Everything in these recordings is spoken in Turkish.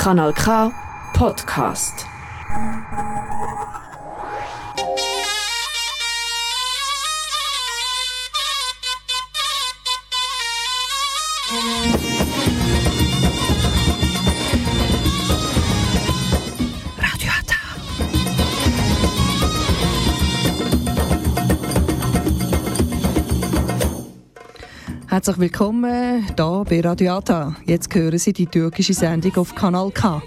Kanal K Podcast. Herzlich willkommen hier bei Radio. Jetzt hören Sie die türkische Sendung auf Kanal K.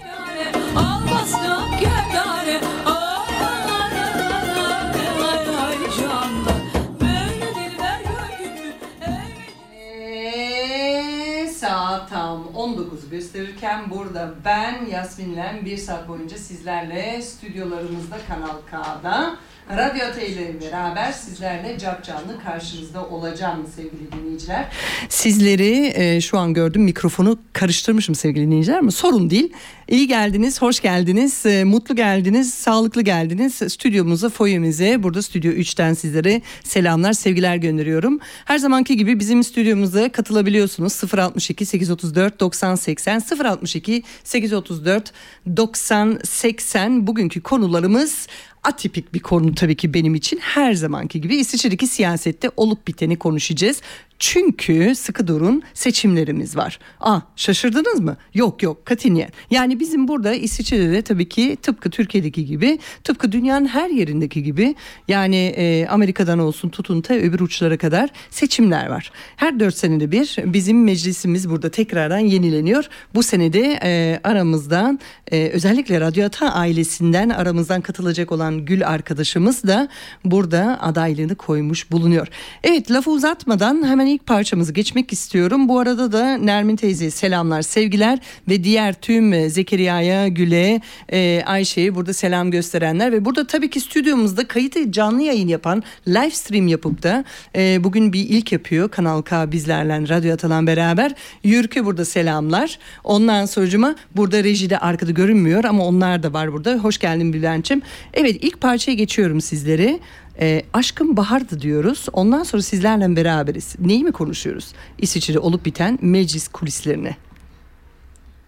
Ee, Saat tam 19 gösterirken burada ben Yasmin'le bir saat boyunca sizlerle stüdyolarımızda Kanal K'da Radyo Ata ile beraber sizlerle cap canlı karşınızda olacağım sevgili dinleyiciler. Sizleri e, şu an gördüm mikrofonu karıştırmışım sevgili dinleyiciler ama sorun değil. İyi geldiniz, hoş geldiniz, e, mutlu geldiniz, sağlıklı geldiniz. Stüdyomuza, foyemize, burada Stüdyo 3'ten sizlere selamlar, sevgiler gönderiyorum. Her zamanki gibi bizim stüdyomuza katılabiliyorsunuz. 062 834 90 80 062 834 90 80 bugünkü konularımız atipik bir konu tabii ki benim için her zamanki gibi İsviçre'deki siyasette olup biteni konuşacağız. Çünkü sıkı durun seçimlerimiz var. Ah şaşırdınız mı? Yok yok katiyen. Yani bizim burada İsviçre'de tabii ki tıpkı Türkiye'deki gibi tıpkı dünyanın her yerindeki gibi yani e, Amerika'dan olsun tutun ta öbür uçlara kadar seçimler var. Her dört senede bir bizim meclisimiz burada tekrardan yenileniyor. Bu senede e, aramızdan e, özellikle Radyo Ata ailesinden aramızdan katılacak olan Gül arkadaşımız da burada adaylığını koymuş bulunuyor. Evet lafı uzatmadan hemen ilk parçamızı geçmek istiyorum. Bu arada da Nermin teyzeye selamlar, sevgiler ve diğer tüm e, Zekeriya'ya, Gül'e, e, Ayşe'ye burada selam gösterenler ve burada tabii ki stüdyomuzda kayıt canlı yayın yapan, live stream yapıp da e, bugün bir ilk yapıyor Kanal K bizlerle, Radyo Atalan beraber. Yürk'e burada selamlar. Ondan sonucuma burada rejide arkada görünmüyor ama onlar da var burada. Hoş geldin Bülent'ciğim. Evet ilk parçaya geçiyorum sizleri. E, aşkın bahardı diyoruz. Ondan sonra sizlerle beraberiz. Neyi mi konuşuyoruz? İsviçre'de olup biten meclis kulislerini.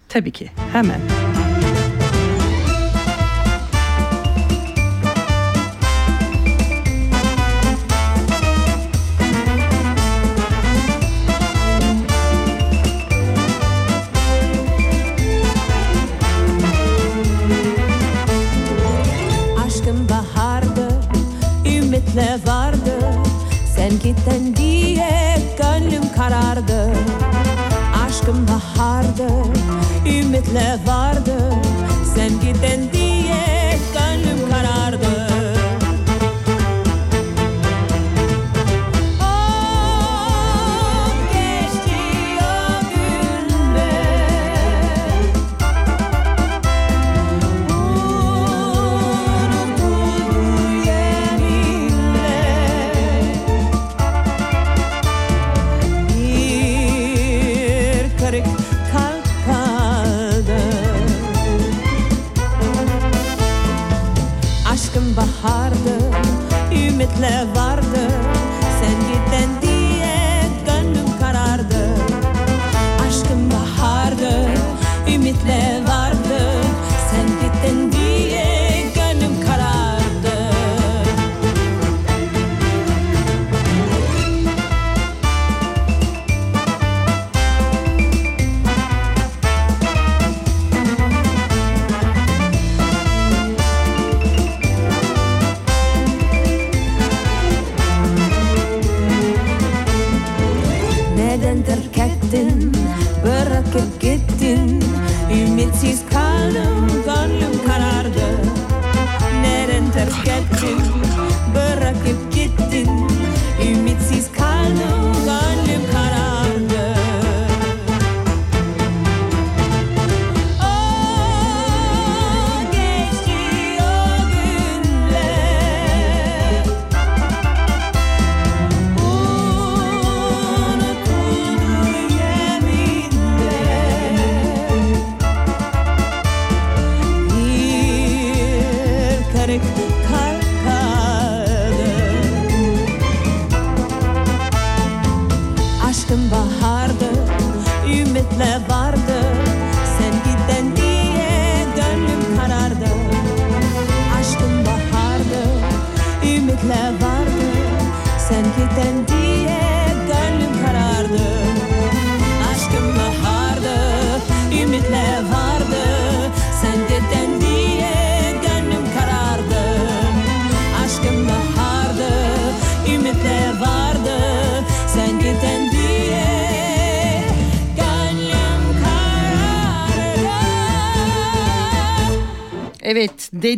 Tabii ki hemen. never Niye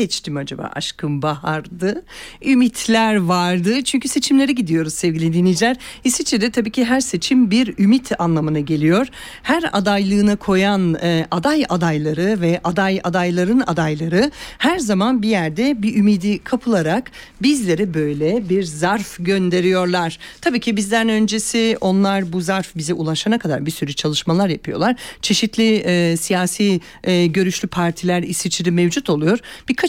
seçtim acaba? Aşkım bahardı ümitler vardı. Çünkü seçimlere gidiyoruz sevgili dinleyiciler. İsviçre'de tabii ki her seçim bir ümit anlamına geliyor. Her adaylığına koyan e, aday adayları ve aday adayların adayları her zaman bir yerde bir ümidi kapılarak bizlere böyle bir zarf gönderiyorlar. Tabii ki bizden öncesi onlar bu zarf bize ulaşana kadar bir sürü çalışmalar yapıyorlar. Çeşitli e, siyasi e, görüşlü partiler İsviçre'de mevcut oluyor.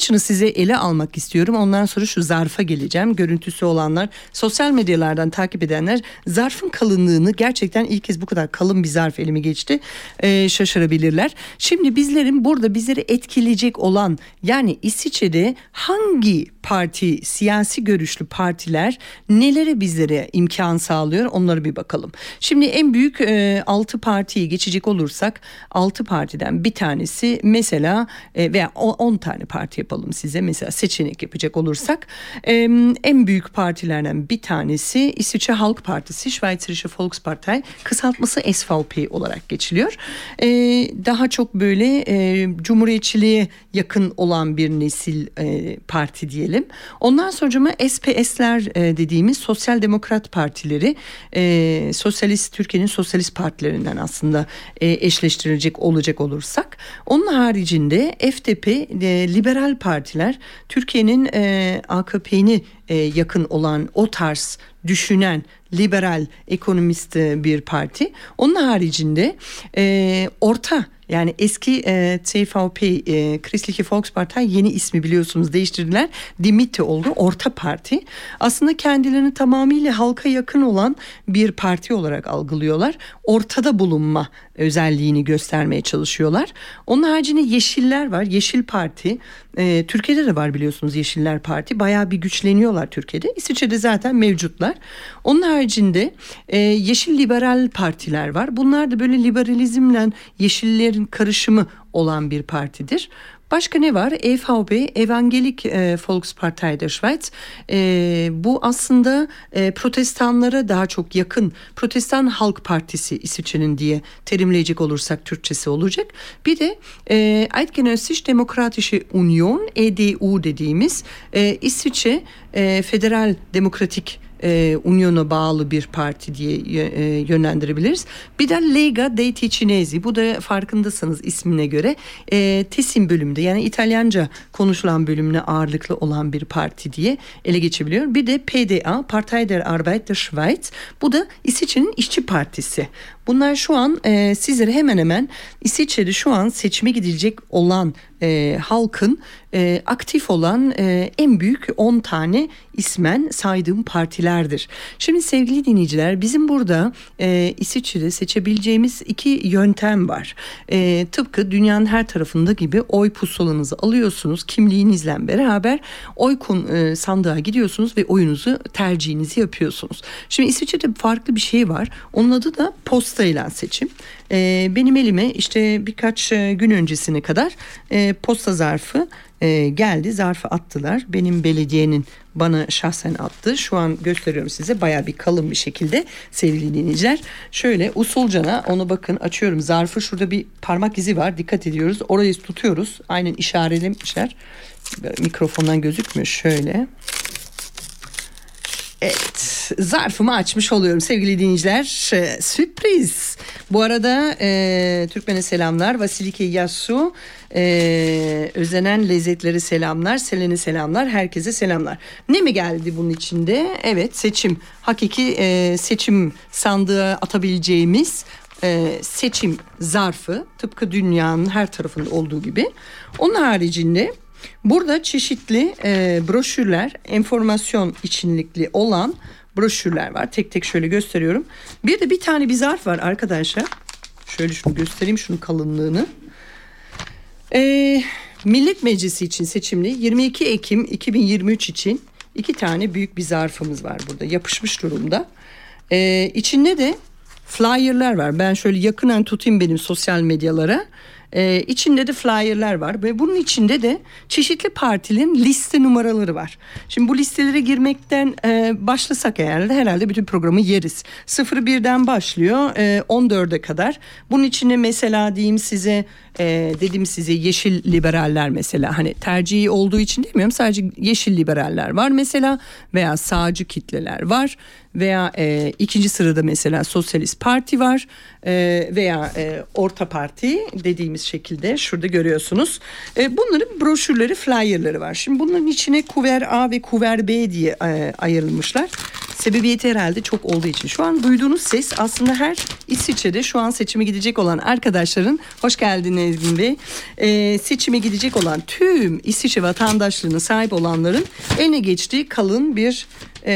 Birkaçını size ele almak istiyorum. Ondan sonra şu zarfa geleceğim. Görüntüsü olanlar, sosyal medyalardan takip edenler zarfın kalınlığını gerçekten ilk kez bu kadar kalın bir zarf elime geçti. E, şaşırabilirler. Şimdi bizlerin burada bizleri etkileyecek olan yani İsviçre'de hangi parti, siyasi görüşlü partiler nelere bizlere imkan sağlıyor onlara bir bakalım. Şimdi en büyük e, 6 partiyi geçecek olursak 6 partiden bir tanesi mesela e, veya 10 tane parti yapalım size mesela seçenek yapacak olursak e, en büyük partilerden bir tanesi İsviçre Halk Partisi Schweizerische Volkspartei kısaltması SVP olarak geçiliyor. E, daha çok böyle e, cumhuriyetçiliğe yakın olan bir nesil e, parti diyelim. Ondan sonra SPS'ler e, dediğimiz Sosyal Demokrat Partileri e, Sosyalist Türkiye'nin sosyalist partilerinden aslında e, eşleştirilecek olacak olursak onun haricinde FDP e, liberal partiler Türkiye'nin e, AKP'ni e, yakın olan o tarz düşünen liberal ekonomist e, bir parti. Onun haricinde e, orta yani eski e, CVP e, Christliche Volkspartei yeni ismi biliyorsunuz değiştirdiler. Die oldu orta parti. Aslında kendilerini tamamıyla halka yakın olan bir parti olarak algılıyorlar. Ortada bulunma özelliğini göstermeye çalışıyorlar. Onun haricinde Yeşiller var. Yeşil Parti. E, Türkiye'de de var biliyorsunuz Yeşiller Parti. Bayağı bir güçleniyorlar Türkiye'de. İsviçre'de zaten mevcutlar. Onun haricinde e, Yeşil Liberal Partiler var. Bunlar da böyle liberalizmle Yeşillerin karışımı olan bir partidir. Başka ne var? EVP, Evangelik e, Volkspartei der Schweiz. E, bu aslında e, protestanlara daha çok yakın. Protestan Halk Partisi İsviçre'nin diye terimleyecek olursak Türkçesi olacak. Bir de e, Eidgenössisch Demokratische Union, EDU dediğimiz e, İsviçre e, Federal Demokratik e, Union'a bağlı bir parti diye e, yönlendirebiliriz. Bir de Lega dei Ticinesi bu da farkındasınız ismine göre e, Tesim bölümünde yani İtalyanca konuşulan bölümüne ağırlıklı olan bir parti diye ele geçebiliyor. Bir de PDA Partei der Arbeit der Schweiz bu da İsviçre'nin işçi partisi. Bunlar şu an e, sizlere hemen hemen İsviçre'de şu an seçime gidilecek olan e, halkın e, aktif olan e, en büyük 10 tane ismen saydığım partilerdir. Şimdi sevgili dinleyiciler bizim burada e, İsviçre'de seçebileceğimiz iki yöntem var. E, tıpkı dünyanın her tarafında gibi oy pusulanızı alıyorsunuz kimliğinizle beraber oy kun, e, sandığa gidiyorsunuz ve oyunuzu tercihinizi yapıyorsunuz. Şimdi İsviçre'de farklı bir şey var. Onun adı da posta ile seçim. E, benim elime işte birkaç e, gün öncesine kadar e, posta zarfı e, geldi. Zarfı attılar. Benim belediyenin bana şahsen attı. Şu an gösteriyorum size baya bir kalın bir şekilde sevgili dinleyiciler. Şöyle usulcana onu bakın açıyorum zarfı. Şurada bir parmak izi var. Dikkat ediyoruz. Orayı tutuyoruz. Aynen işaretlemişler. Mikrofondan gözükmüyor. Şöyle. Evet zarfımı açmış oluyorum sevgili dinleyiciler. Ee, sürpriz. Bu arada e, Türkmen'e selamlar. Vasilike Yasu e, özenen lezzetleri selamlar. Selen'e selamlar. Herkese selamlar. Ne mi geldi bunun içinde? Evet seçim. Hakiki e, seçim sandığı atabileceğimiz e, seçim zarfı. Tıpkı dünyanın her tarafında olduğu gibi. Onun haricinde Burada çeşitli e, broşürler, enformasyon içinlikli olan broşürler var. Tek tek şöyle gösteriyorum. Bir de bir tane bir zarf var arkadaşlar. Şöyle şunu göstereyim şunun kalınlığını. E, Millet Meclisi için seçimli 22 Ekim 2023 için iki tane büyük bir zarfımız var burada yapışmış durumda. E, içinde de flyer'lar var. Ben şöyle yakından tutayım benim sosyal medyalara. Ee, içinde de flyer'lar var ve bunun içinde de çeşitli partilerin liste numaraları var. Şimdi bu listelere girmekten e, başlasak eğer de herhalde bütün programı yeriz. 01'den başlıyor e, 14'e kadar. Bunun içinde mesela diyeyim size e, dedim size yeşil liberaller mesela hani tercihi olduğu için demiyorum sadece yeşil liberaller var mesela veya sağcı kitleler var veya e, ikinci sırada mesela Sosyalist Parti var e, veya e, Orta Parti dediğimiz şekilde şurada görüyorsunuz. E, bunların broşürleri, flyerları var. Şimdi bunların içine kuver A ve kuver B diye e, ayrılmışlar. Sebebiyeti herhalde çok olduğu için. Şu an duyduğunuz ses aslında her İsviçre'de şu an seçime gidecek olan arkadaşların, hoş geldin Ezgin Bey, e, seçime gidecek olan tüm İsviçre vatandaşlığına sahip olanların eline geçtiği kalın bir e,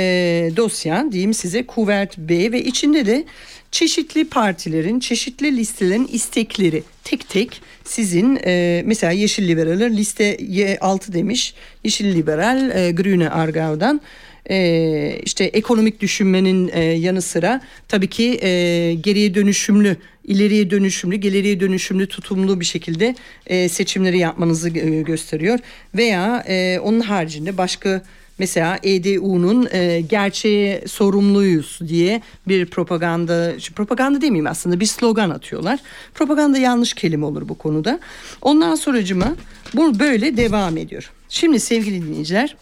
dosya diyeyim size kuvvet B ve içinde de çeşitli partilerin, çeşitli listelerin istekleri tek tek sizin e, mesela Yeşil Liberaller liste 6 demiş. Yeşil Liberal e, Grüne Argau'dan e, işte ekonomik düşünmenin e, yanı sıra tabii ki e, geriye dönüşümlü ileriye dönüşümlü, geleriye dönüşümlü tutumlu bir şekilde e, seçimleri yapmanızı e, gösteriyor. Veya e, onun haricinde başka mesela EDU'nun e, gerçeğe sorumluyuz diye bir propaganda, propaganda demeyeyim aslında bir slogan atıyorlar. Propaganda yanlış kelime olur bu konuda. Ondan sonracıma bu böyle devam ediyor. Şimdi sevgili dinleyiciler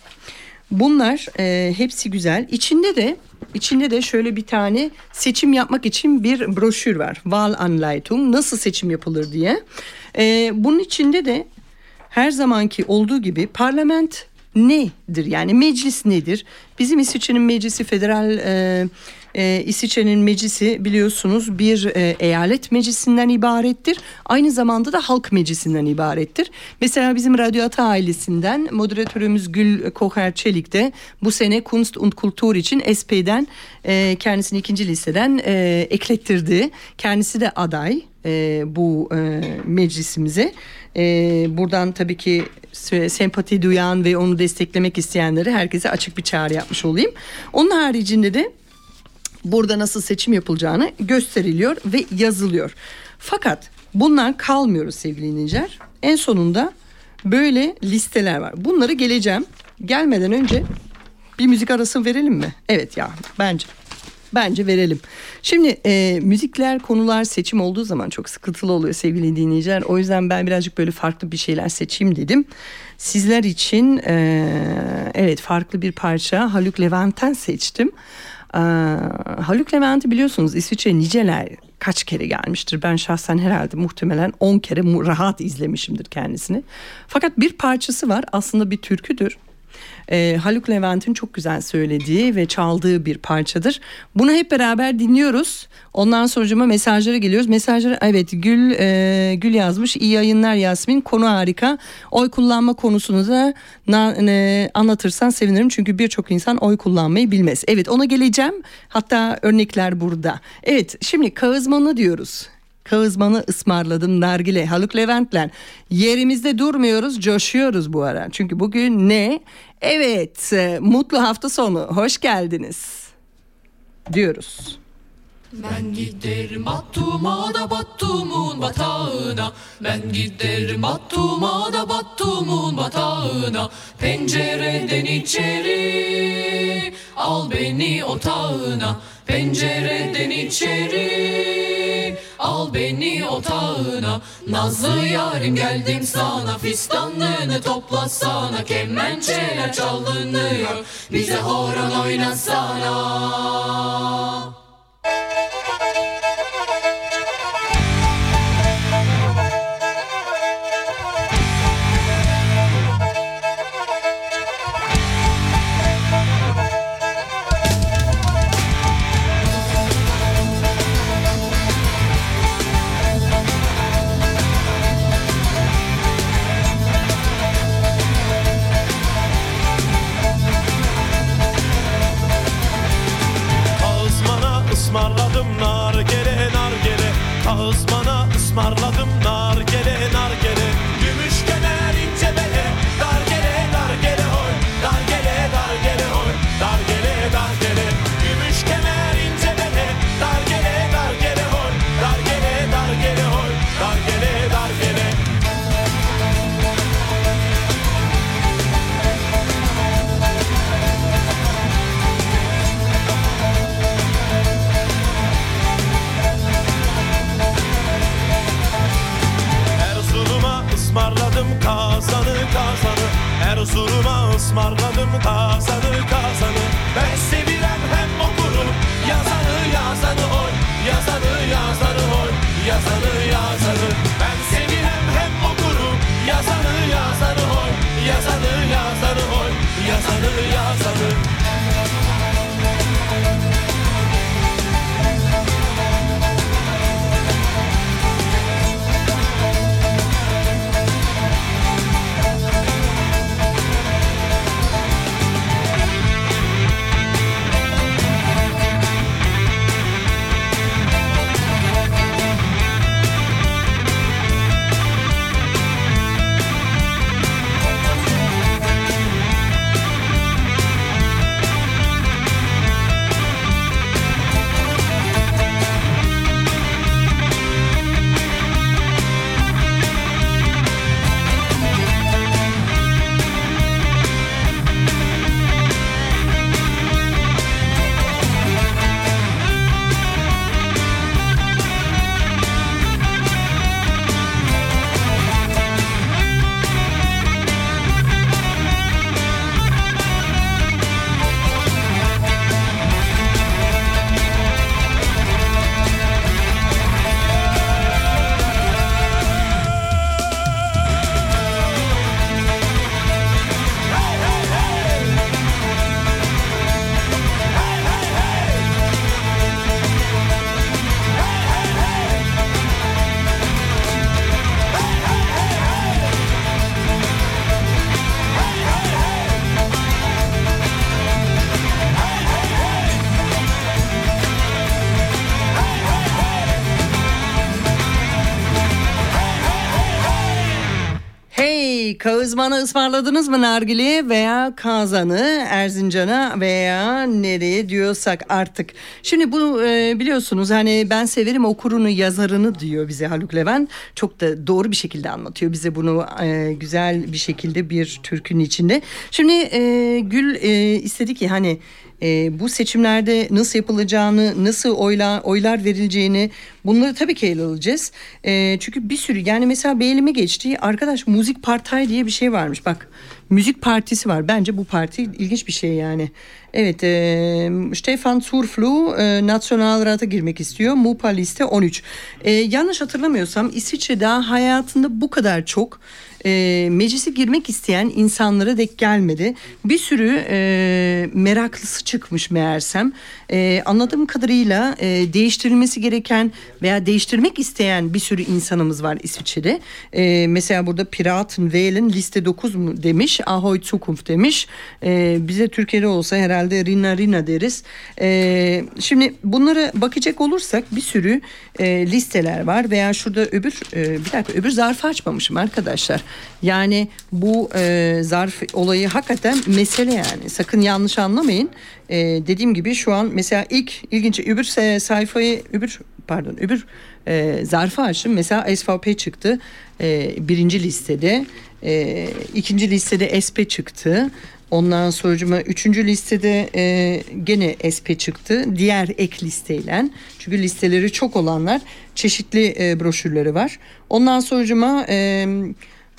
bunlar e, hepsi güzel. İçinde de içinde de şöyle bir tane seçim yapmak için bir broşür var. Wahlanleitung nasıl seçim yapılır diye. E, bunun içinde de her zamanki olduğu gibi parlament nedir? Yani meclis nedir? Bizim İsviçre'nin meclisi federal e, e, İsviçre'nin meclisi biliyorsunuz bir e, eyalet meclisinden ibarettir. Aynı zamanda da halk meclisinden ibarettir. Mesela bizim Radyo Ata ailesinden moderatörümüz Gül Kocher Çelik de bu sene Kunst und Kultur için SP'den e, kendisini ikinci listeden e, eklettirdi. Kendisi de aday e, bu e, meclisimize. E, buradan tabii ki sempati duyan ve onu desteklemek isteyenleri herkese açık bir çağrı yapmış olayım. Onun haricinde de burada nasıl seçim yapılacağını gösteriliyor ve yazılıyor. Fakat bunlar kalmıyoruz sevgili dinleyiciler. En sonunda böyle listeler var. Bunları geleceğim. Gelmeden önce bir müzik arası verelim mi? Evet ya bence. Bence verelim. Şimdi e, müzikler konular seçim olduğu zaman çok sıkıntılı oluyor sevgili dinleyiciler. O yüzden ben birazcık böyle farklı bir şeyler seçeyim dedim. Sizler için e, evet farklı bir parça Haluk Levent'ten seçtim. Ee, Haluk Levent'i biliyorsunuz İsviçre niceler kaç kere gelmiştir. Ben şahsen herhalde muhtemelen 10 kere rahat izlemişimdir kendisini. Fakat bir parçası var aslında bir türküdür e, Haluk Levent'in çok güzel söylediği ve çaldığı bir parçadır. Bunu hep beraber dinliyoruz. Ondan sonra mesajlara geliyoruz. Mesajları evet Gül e, Gül yazmış. İyi yayınlar Yasmin. Konu harika. Oy kullanma konusunu da na, e, anlatırsan sevinirim. Çünkü birçok insan oy kullanmayı bilmez. Evet ona geleceğim. Hatta örnekler burada. Evet şimdi kağızmanı diyoruz. Kağızmanı ısmarladım nargile Haluk Levent'le. Yerimizde durmuyoruz coşuyoruz bu ara. Çünkü bugün ne? Evet e, mutlu hafta sonu hoş geldiniz diyoruz. Ben giderim Battum'a da Battum'un batağına Ben giderim Battum'a da Battum'un batağına Pencereden içeri al beni otağına Pencereden içeri al beni otağına. Nazlı yarim geldim sana. Fistanlığını toplasana Kemençeler çalınıyor. Bize horon oynasana. Kağızmana gele Kağızmana Peki Kağızman'a ısmarladınız mı nargile veya kazanı Erzincan'a veya nereye diyorsak artık. Şimdi bu e, biliyorsunuz hani ben severim okurunu yazarını diyor bize Haluk Levent. Çok da doğru bir şekilde anlatıyor bize bunu e, güzel bir şekilde bir türkünün içinde. Şimdi e, Gül e, istedi ki hani e, bu seçimlerde nasıl yapılacağını, nasıl oyla, oylar verileceğini bunları tabii ki ele alacağız. E, çünkü bir sürü yani mesela beğenime geçti. Arkadaş müzik partay diye bir şey varmış bak. Müzik partisi var. Bence bu parti ilginç bir şey yani. Evet, e, Stefan Zurflu e, Nationalrat'a girmek istiyor. MUPA liste 13. E, yanlış hatırlamıyorsam İsviçre daha hayatında bu kadar çok e, meclise girmek isteyen insanlara dek gelmedi. Bir sürü e, meraklısı çıkmış meğersem. E, anladığım kadarıyla e, değiştirilmesi gereken veya değiştirmek isteyen bir sürü insanımız var İsviçre'de. E, mesela burada Piraten Wählen liste 9 mu demiş. Ahoy Zukunft demiş. E, bize Türkiye'de olsa herhalde Rina Rina deriz. E, şimdi bunlara bakacak olursak bir sürü e, listeler var veya şurada öbür e, bir dakika öbür zarfı açmamışım arkadaşlar. Yani bu e, zarf olayı hakikaten mesele yani. Sakın yanlış anlamayın. E, dediğim gibi şu an mesela ilk ilginç öbür sayfayı öbür pardon öbür e, zarfı açtım. Mesela SVP çıktı e, birinci listede. E, ikinci listede SP çıktı. Ondan sonucuma üçüncü listede e, gene SP çıktı. Diğer ek listeyle. Çünkü listeleri çok olanlar çeşitli e, broşürleri var. Ondan sonucuma e,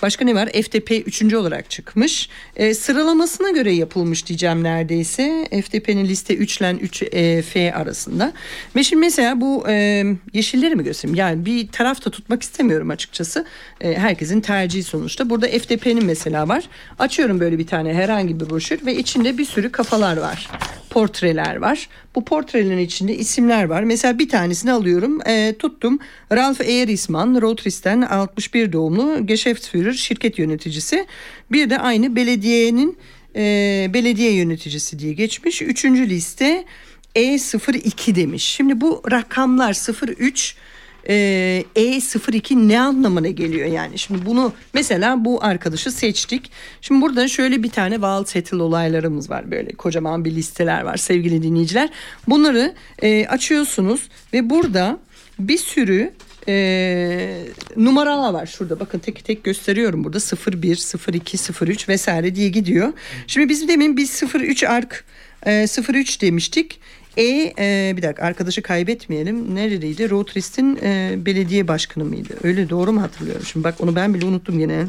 Başka ne var? FTP üçüncü olarak çıkmış. E, sıralamasına göre yapılmış diyeceğim neredeyse. FTP'nin liste 3 ile 3 e, F arasında. Ve şimdi mesela bu e, yeşilleri mi göstereyim? Yani bir tarafta tutmak istemiyorum açıkçası. E, herkesin tercihi sonuçta. Burada FTP'nin mesela var. Açıyorum böyle bir tane herhangi bir broşür ve içinde bir sürü kafalar var. Portreler var. Bu portrelerin içinde isimler var. Mesela bir tanesini alıyorum. E, tuttum. Ralf Erisman, Rotris'ten 61 doğumlu Geschäftsführer, şirket yöneticisi. Bir de aynı belediyenin e, belediye yöneticisi diye geçmiş. Üçüncü liste E02 demiş. Şimdi bu rakamlar 03 e, E02 ne anlamına geliyor yani? Şimdi bunu mesela bu arkadaşı seçtik. Şimdi burada şöyle bir tane Val Settle olaylarımız var. Böyle kocaman bir listeler var sevgili dinleyiciler. Bunları e, açıyorsunuz ve burada bir sürü e, numaralar var şurada bakın tek tek gösteriyorum burada 01 02 03 vesaire diye gidiyor. Şimdi biz demin biz 03 ark e, 03 demiştik. E, e, bir dakika arkadaşı kaybetmeyelim. Neredeydi? Rotrist'in e, belediye başkanı mıydı? Öyle doğru mu hatırlıyorum? Şimdi bak onu ben bile unuttum gene.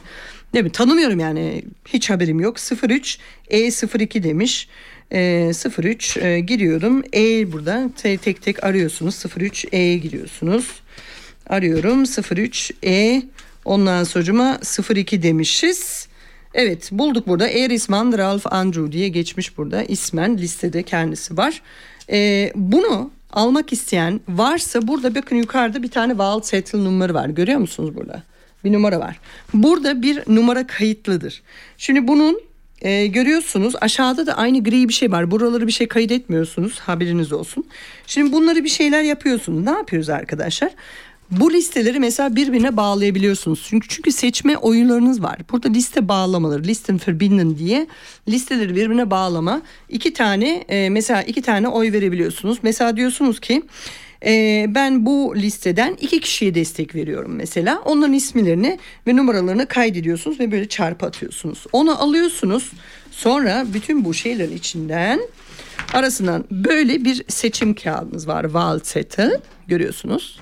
Ne mi? Tanımıyorum yani. Hiç haberim yok. 03 E02 demiş. E, 03 e, giriyorum. E burada te- tek tek arıyorsunuz. 03 E giriyorsunuz. Arıyorum 03 E ondan sonucuma 02 demişiz. Evet bulduk burada Erisman Ralph Andrew diye geçmiş burada ismen listede kendisi var. Ee, bunu almak isteyen varsa burada bakın yukarıda bir tane Val Settle numara var görüyor musunuz burada? Bir numara var. Burada bir numara kayıtlıdır. Şimdi bunun e, görüyorsunuz aşağıda da aynı gri bir şey var. Buraları bir şey kaydetmiyorsunuz haberiniz olsun. Şimdi bunları bir şeyler yapıyorsunuz. Ne yapıyoruz arkadaşlar? Bu listeleri mesela birbirine bağlayabiliyorsunuz. Çünkü çünkü seçme oyunlarınız var. Burada liste bağlamaları, listen verbinden diye listeleri birbirine bağlama. İki tane e, mesela iki tane oy verebiliyorsunuz. Mesela diyorsunuz ki e, ben bu listeden iki kişiye destek veriyorum mesela. Onların isimlerini ve numaralarını kaydediyorsunuz ve böyle çarpı atıyorsunuz. Onu alıyorsunuz. Sonra bütün bu şeylerin içinden arasından böyle bir seçim kağıdınız var. Wahlzettel görüyorsunuz.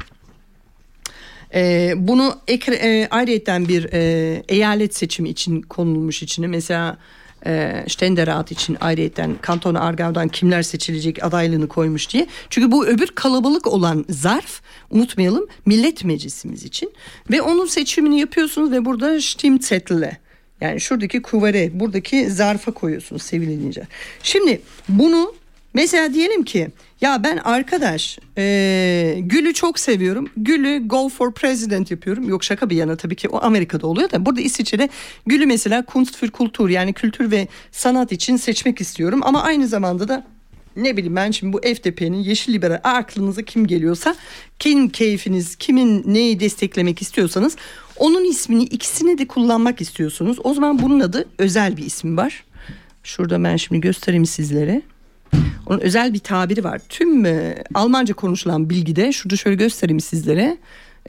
Ee, bunu ekre, e, ayrıyeten bir e, eyalet seçimi için konulmuş içine mesela e, Ständerat için ayrıyeten Kanton Argau'dan kimler seçilecek adaylığını koymuş diye. Çünkü bu öbür kalabalık olan zarf unutmayalım millet meclisimiz için ve onun seçimini yapıyorsunuz ve burada Stimmzettel'e yani şuradaki kuvvere buradaki zarfa koyuyorsunuz sevgili dinleyiciler. Şimdi bunu Mesela diyelim ki ya ben arkadaş e, Gül'ü çok seviyorum. Gül'ü go for president yapıyorum. Yok şaka bir yana tabii ki o Amerika'da oluyor da burada İsviçre'de Gül'ü mesela Kunst für Kultur yani kültür ve sanat için seçmek istiyorum. Ama aynı zamanda da ne bileyim ben şimdi bu FDP'nin yeşil liberal aklınıza kim geliyorsa kim keyfiniz kimin neyi desteklemek istiyorsanız onun ismini ikisini de kullanmak istiyorsunuz. O zaman bunun adı özel bir ismi var. Şurada ben şimdi göstereyim sizlere. Onun özel bir tabiri var. Tüm e, Almanca konuşulan bilgide şurada şöyle göstereyim sizlere.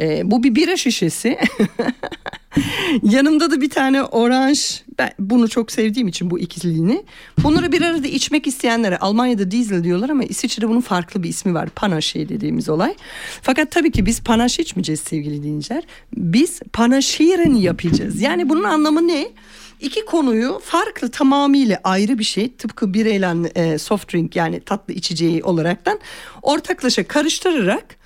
E, bu bir bira şişesi. Yanımda da bir tane oranj. Ben bunu çok sevdiğim için bu ikililiğini. Bunları bir arada içmek isteyenlere Almanya'da diesel diyorlar ama İsviçre'de bunun farklı bir ismi var. Panaşe dediğimiz olay. Fakat tabii ki biz panaş içmeyeceğiz sevgili dinleyiciler. Biz panaşiren yapacağız. Yani bunun anlamı ne? İki konuyu farklı tamamıyla ayrı bir şey tıpkı bireyle e, soft drink yani tatlı içeceği olaraktan ortaklaşa karıştırarak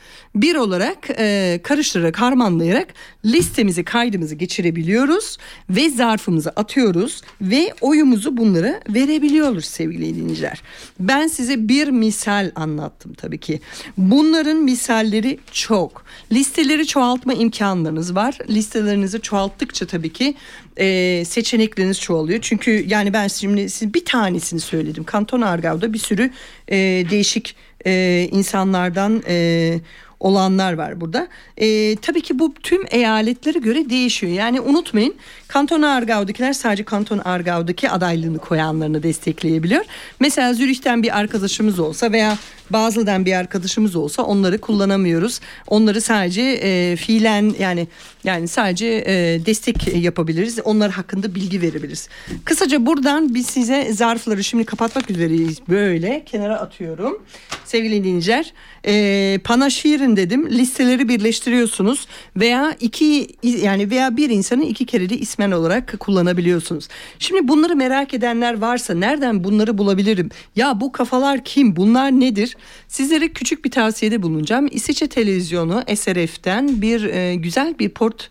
bir olarak e, karıştırarak harmanlayarak listemizi kaydımızı geçirebiliyoruz ve zarfımızı atıyoruz ve oyumuzu bunlara verebiliyoruz sevgili dinleyiciler. Ben size bir misal anlattım tabii ki. Bunların misalleri çok. Listeleri çoğaltma imkanlarınız var. Listelerinizi çoğalttıkça tabii ki e, seçenekleriniz çoğalıyor. Çünkü yani ben şimdi siz bir tanesini söyledim. Kanton Argav'da bir sürü e, değişik e, insanlardan e, olanlar var burada. E, tabii ki bu tüm eyaletlere göre değişiyor. Yani unutmayın Kanton Argav'dakiler sadece Kanton Argav'daki adaylığını koyanlarını destekleyebiliyor. Mesela Zürih'ten bir arkadaşımız olsa veya Basel'den bir arkadaşımız olsa onları kullanamıyoruz. Onları sadece e, fiilen yani yani sadece e, destek yapabiliriz. Onlar hakkında bilgi verebiliriz. Kısaca buradan biz size zarfları şimdi kapatmak üzereyiz. Böyle kenara atıyorum. Sevgili dinleyiciler e, panaşirin dedim listeleri birleştiriyorsunuz veya iki yani veya bir insanı iki kere de ismen olarak kullanabiliyorsunuz. Şimdi bunları merak edenler varsa nereden bunları bulabilirim? Ya bu kafalar kim? Bunlar nedir? Sizlere küçük bir tavsiyede bulunacağım. İsviçre Televizyonu SRF'ten bir e, güzel bir port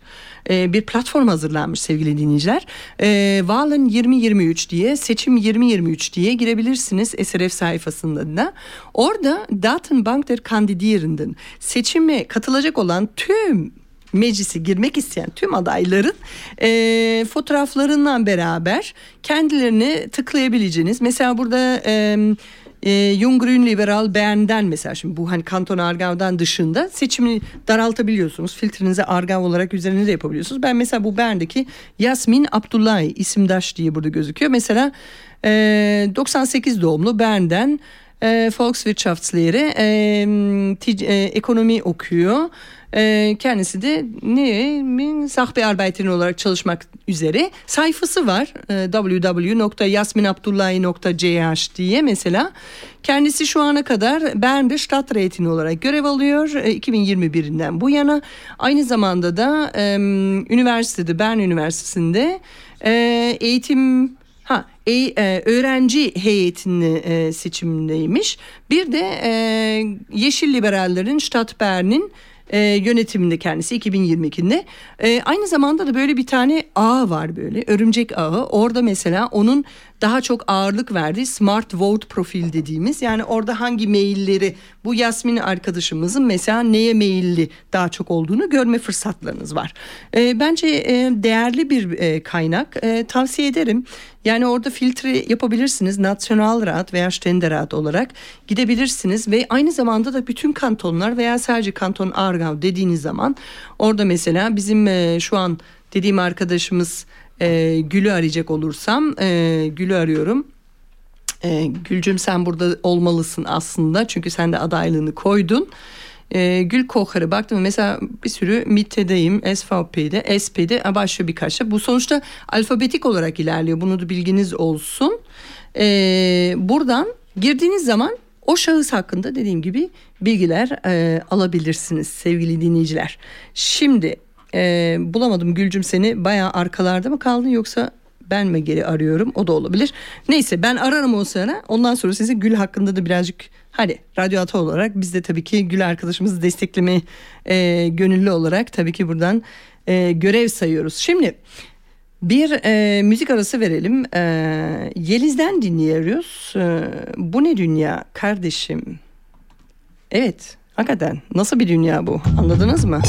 e, bir platform hazırlanmış sevgili dinleyiciler. E, Valen 2023 diye seçim 2023 diye girebilirsiniz SRF sayfasında da. Orada Datenbank der Kandidierenden seçime katılacak olan tüm meclise girmek isteyen tüm adayların e, fotoğraflarından beraber kendilerini tıklayabileceğiniz mesela burada e, e, Jung Grün Liberal Bern'den mesela şimdi bu hani Kanton Argav'dan dışında seçimini daraltabiliyorsunuz. Filtrenizi Argav olarak üzerine de yapabiliyorsunuz. Ben mesela bu Bern'deki Yasmin Abdullahi isimdaş diye burada gözüküyor. Mesela e, 98 doğumlu Bern'den e, Volkswirtschaftslehre e, e, ekonomi okuyor. E, kendisi de ne sahbearbeiterin olarak çalışmak üzere sayfası var. E, www.yasminabdullahi.ch diye mesela. Kendisi şu ana kadar Bern'de Stadträtin olarak görev alıyor e, 2021'den bu yana. Aynı zamanda da üniversitede Bern Üniversitesi'nde e, eğitim Ha, e, e, öğrenci heyetini e, seçimindeymiş. Bir de e, Yeşil Liberallerin Stadt Bern'in e, yönetiminde kendisi 2022'de. E, aynı zamanda da böyle bir tane ağ var böyle örümcek ağı. Orada mesela onun daha çok ağırlık verdiği smart vote profil dediğimiz yani orada hangi mailleri bu Yasmin arkadaşımızın mesela neye mailli daha çok olduğunu görme fırsatlarınız var. E, bence e, değerli bir e, kaynak e, tavsiye ederim. Yani orada filtre yapabilirsiniz. Nationalrat veya Ständerat olarak gidebilirsiniz ve aynı zamanda da bütün kantonlar veya sadece kanton Aargau dediğiniz zaman orada mesela bizim e, şu an dediğim arkadaşımız e, Gül'ü arayacak olursam e, Gül'ü arıyorum. E, Gülcüm sen burada olmalısın aslında çünkü sen de adaylığını koydun. E, Gül Kohar'a baktım mesela bir sürü MİT'teyim, SVP'de, SP'de başlıyor birkaç da. Bu sonuçta alfabetik olarak ilerliyor. Bunu da bilginiz olsun. E, buradan girdiğiniz zaman o şahıs hakkında dediğim gibi bilgiler e, alabilirsiniz sevgili dinleyiciler. Şimdi e, bulamadım Gülcüm seni bayağı arkalarda mı kaldın yoksa ben mi geri arıyorum o da olabilir. Neyse ben ararım o sırada ondan sonra size Gül hakkında da birazcık hadi radyo ata olarak biz de tabii ki Gül arkadaşımızı destekleme e, gönüllü olarak tabii ki buradan e, görev sayıyoruz. Şimdi bir e, müzik arası verelim. E, Yeliz'den dinliyoruz. E, bu ne dünya kardeşim? Evet hakikaten nasıl bir dünya bu anladınız mı?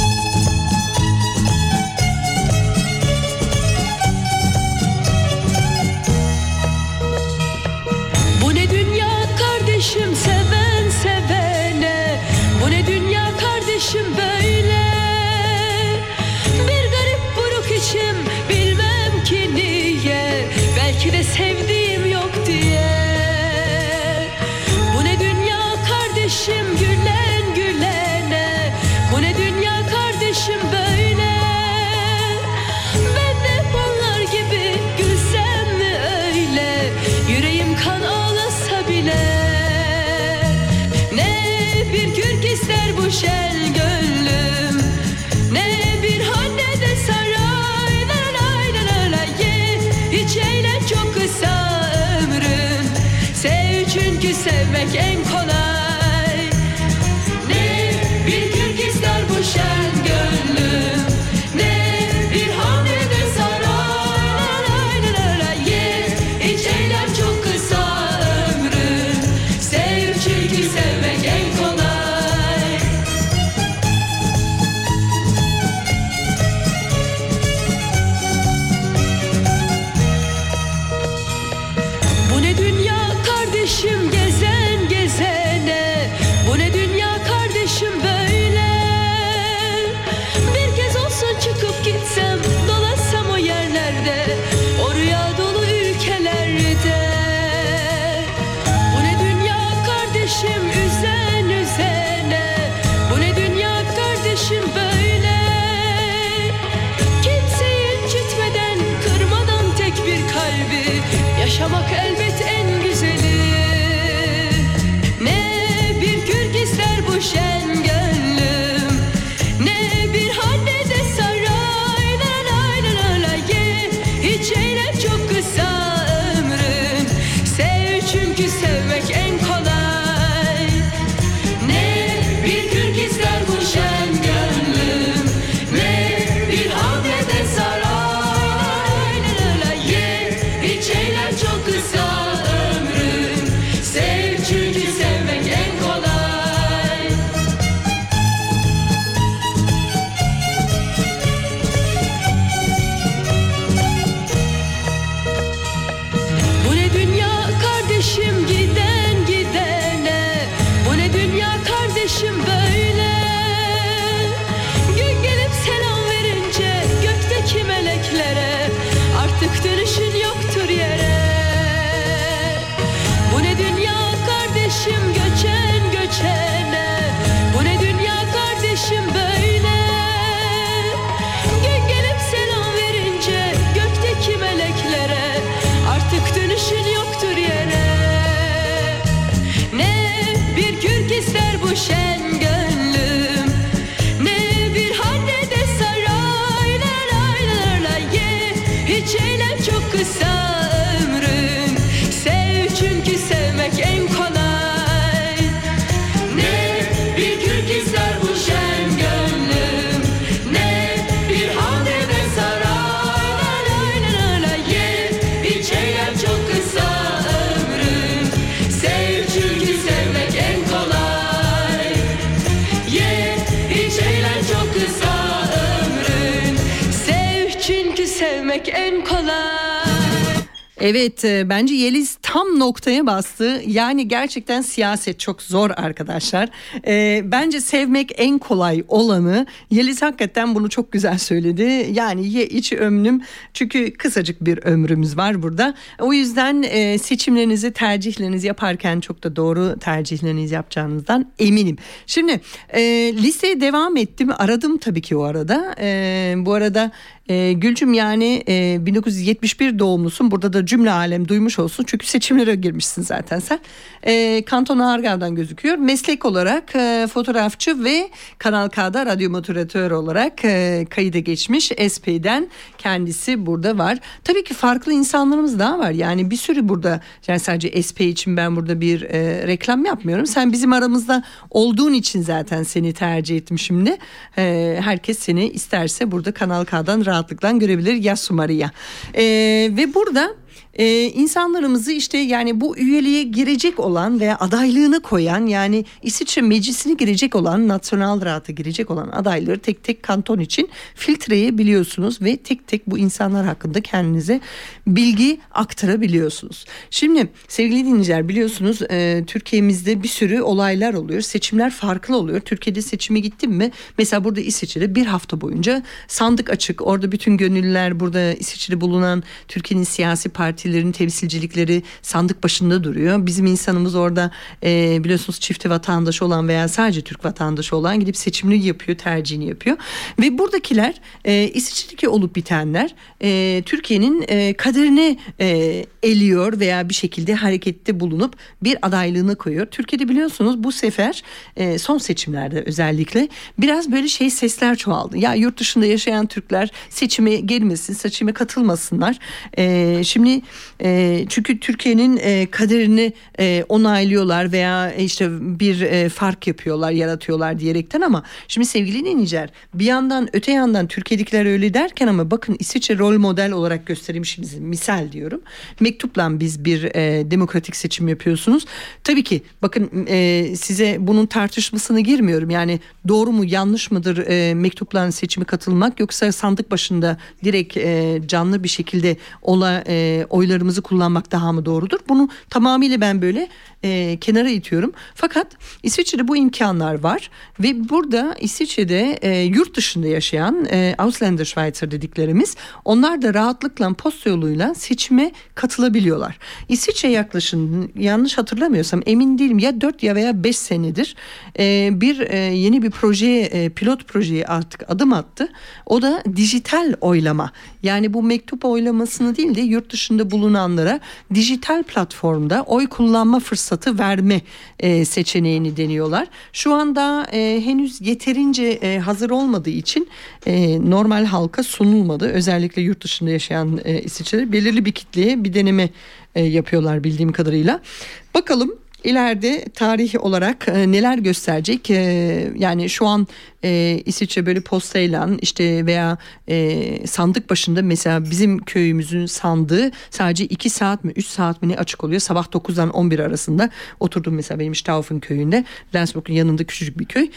Evet e, bence Yeliz tam noktaya bastı. Yani gerçekten siyaset çok zor arkadaşlar. E, bence sevmek en kolay olanı. Yeliz hakikaten bunu çok güzel söyledi. Yani ye içi ömrüm çünkü kısacık bir ömrümüz var burada. O yüzden e, seçimlerinizi tercihlerinizi yaparken çok da doğru tercihlerinizi yapacağınızdan eminim. Şimdi e, liseye devam ettim. Aradım tabii ki o arada. E, bu arada e, Gülcüm yani e, 1971 doğumlusun. Burada da cümle alem duymuş olsun. Çünkü seçimlere girmişsin zaten sen. Ee, e, Kanton Argav'dan gözüküyor. Meslek olarak e, fotoğrafçı ve Kanal K'da radyo moderatör olarak e, kayıda geçmiş. SP'den kendisi burada var. Tabii ki farklı insanlarımız daha var. Yani bir sürü burada yani sadece SP için ben burada bir e, reklam yapmıyorum. Sen bizim aramızda olduğun için zaten seni tercih etmişim de. E, herkes seni isterse burada Kanal K'dan radyo rahatlıkla görebilir Yasumaria. E, ee, ve burada e, insanlarımızı işte yani bu üyeliğe girecek olan veya adaylığını koyan yani İsviçre meclisine girecek olan Nasyonal Rahat'a girecek olan adayları tek tek kanton için filtreyebiliyorsunuz ve tek tek bu insanlar hakkında kendinize bilgi aktarabiliyorsunuz. Şimdi sevgili dinleyiciler biliyorsunuz e, Türkiye'mizde bir sürü olaylar oluyor. Seçimler farklı oluyor. Türkiye'de seçime gittim mi? Mesela burada İsviçre'de bir hafta boyunca sandık açık. Orada bütün gönüllüler burada İsviçre'de bulunan Türkiye'nin siyasi partilerin temsilcilikleri sandık başında duruyor. Bizim insanımız orada e, biliyorsunuz çifte vatandaşı olan veya sadece Türk vatandaşı olan gidip seçimini yapıyor, tercihini yapıyor. Ve buradakiler e, İsviçre'deki olup bitenler e, Türkiye'nin e, kaderini e, eliyor veya bir şekilde harekette bulunup bir adaylığını koyuyor. Türkiye'de biliyorsunuz bu sefer e, son seçimlerde özellikle biraz böyle şey sesler çoğaldı. Ya yurt dışında yaşayan Türkler seçime gelmesin, seçime katılmasınlar. E, şimdi e, çünkü Türkiye'nin e, kaderini e, onaylıyorlar veya işte bir e, fark yapıyorlar, yaratıyorlar diyerekten ama şimdi sevgili dinleyiciler bir yandan öte yandan Türkiye'dekiler öyle derken ama bakın İsviçre rol model olarak size misal diyorum. Mektupla biz bir e, demokratik seçim yapıyorsunuz. Tabii ki bakın e, size bunun tartışmasına girmiyorum. Yani doğru mu yanlış mıdır e, mektupla seçime katılmak yoksa sandık başında direkt e, canlı bir şekilde ola e, oylarımızı kullanmak daha mı doğrudur? Bunu tamamıyla ben böyle e, kenara itiyorum. Fakat İsviçre'de bu imkanlar var ve burada İsviçre'de e, yurt dışında yaşayan e, Ausländer Schweizer dediklerimiz onlar da rahatlıkla posta yoluyla seçime katılabiliyorlar. İsviçre yaklaşım yanlış hatırlamıyorsam emin değilim ya 4 ya veya 5 senedir e, bir e, yeni bir projeye e, pilot projeye artık adım attı. O da dijital oylama. Yani bu mektup oylamasını değil de yurt dışında bulunanlara dijital platformda oy kullanma fırsatı verme e, seçeneğini deniyorlar. Şu anda e, henüz yeterince e, hazır olmadığı için e, normal halka sunulmadı. Özellikle yurt dışında yaşayan e, İsviçre'de belirli bir kitleye bir deneme e, yapıyorlar bildiğim kadarıyla. Bakalım ileride tarih olarak e, neler gösterecek? E, yani şu an e, İsviçre böyle postayla işte veya e, sandık başında mesela bizim köyümüzün sandığı sadece 2 saat mi 3 saat mi ne açık oluyor? Sabah 9'dan 11 arasında oturdum mesela benim Staufen köyünde. Lensburg'un yanında küçücük bir köy.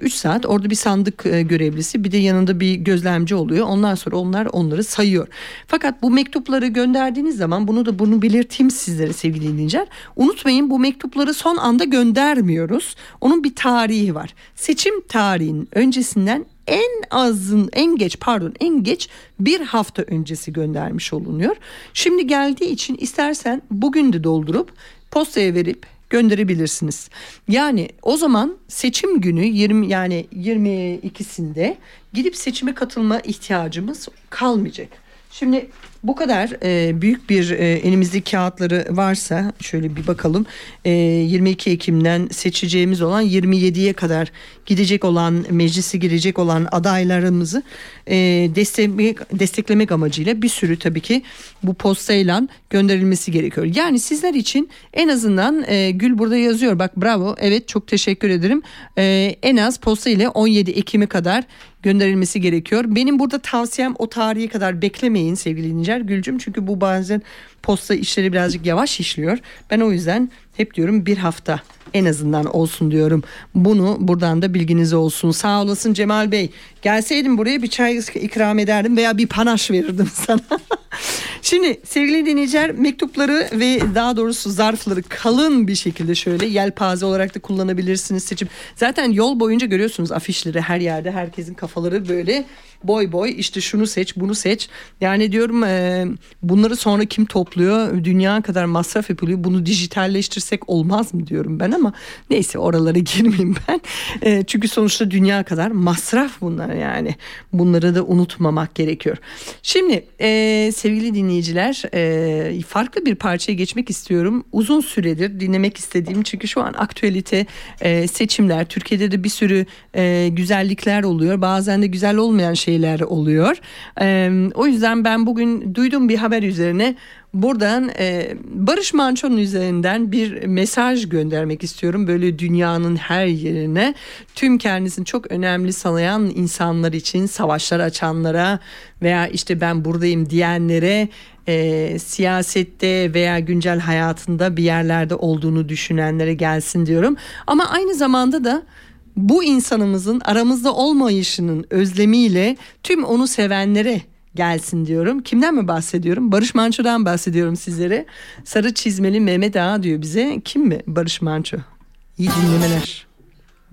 3 saat orada bir sandık e, görevlisi bir de yanında bir gözlemci oluyor. Ondan sonra onlar onları sayıyor. Fakat bu mektupları gönderdiğiniz zaman bunu da bunu belirteyim sizlere sevgili dinleyiciler. Unutmayın bu mektupları son anda göndermiyoruz. Onun bir tarihi var. Seçim tarihi öncesinden en azın en geç pardon en geç bir hafta öncesi göndermiş olunuyor. Şimdi geldiği için istersen bugün de doldurup postaya verip gönderebilirsiniz. Yani o zaman seçim günü 20 yani 22'sinde gidip seçime katılma ihtiyacımız kalmayacak. Şimdi bu kadar e, büyük bir e, elimizde kağıtları varsa şöyle bir bakalım. E, 22 Ekim'den seçeceğimiz olan 27'ye kadar gidecek olan meclisi girecek olan adaylarımızı e, desteklemek, desteklemek amacıyla bir sürü tabii ki bu postayla gönderilmesi gerekiyor. Yani sizler için en azından e, Gül burada yazıyor bak bravo evet çok teşekkür ederim. E, en az posta ile 17 Ekim'e kadar gönderilmesi gerekiyor. Benim burada tavsiyem o tarihe kadar beklemeyin sevgili dinleyiciler Gülcüm. Çünkü bu bazen posta işleri birazcık yavaş işliyor. Ben o yüzden hep diyorum bir hafta en azından olsun diyorum. Bunu buradan da bilginize olsun. Sağ olasın Cemal Bey. Gelseydim buraya bir çay ikram ederdim veya bir panaş verirdim sana. Şimdi sevgili dinleyiciler mektupları ve daha doğrusu zarfları kalın bir şekilde şöyle yelpaze olarak da kullanabilirsiniz seçim. Zaten yol boyunca görüyorsunuz afişleri her yerde herkesin kafaları böyle boy boy işte şunu seç bunu seç. Yani diyorum e, bunları sonra kim topluyor? Dünya kadar masraf yapılıyor. Bunu dijitalleştirsek olmaz mı diyorum ben ama neyse oralara girmeyeyim ben. E, çünkü sonuçta dünya kadar masraf bunlar yani. Bunları da unutmamak gerekiyor. Şimdi e, sevgili dinleyiciler e, farklı bir parçaya geçmek istiyorum. Uzun süredir dinlemek istediğim çünkü şu an aktüelite e, seçimler. Türkiye'de de bir sürü e, güzellikler oluyor. Bazen de güzel olmayan şeyler oluyor. E, o yüzden ben bugün duydum bir haber üzerine buradan e, Barış Manço'nun üzerinden bir mesaj göndermek istiyorum. Böyle dünyanın her yerine tüm kendisini çok önemli sanayan insanlar için savaşlar açanlara veya işte ben buradayım diyenlere e, siyasette veya güncel hayatında bir yerlerde olduğunu düşünenlere gelsin diyorum. Ama aynı zamanda da bu insanımızın aramızda olmayışının özlemiyle tüm onu sevenlere gelsin diyorum. Kimden mi bahsediyorum? Barış Manço'dan bahsediyorum sizlere. Sarı çizmeli Mehmet Ağa diyor bize. Kim mi Barış Manço? İyi dinlemeler.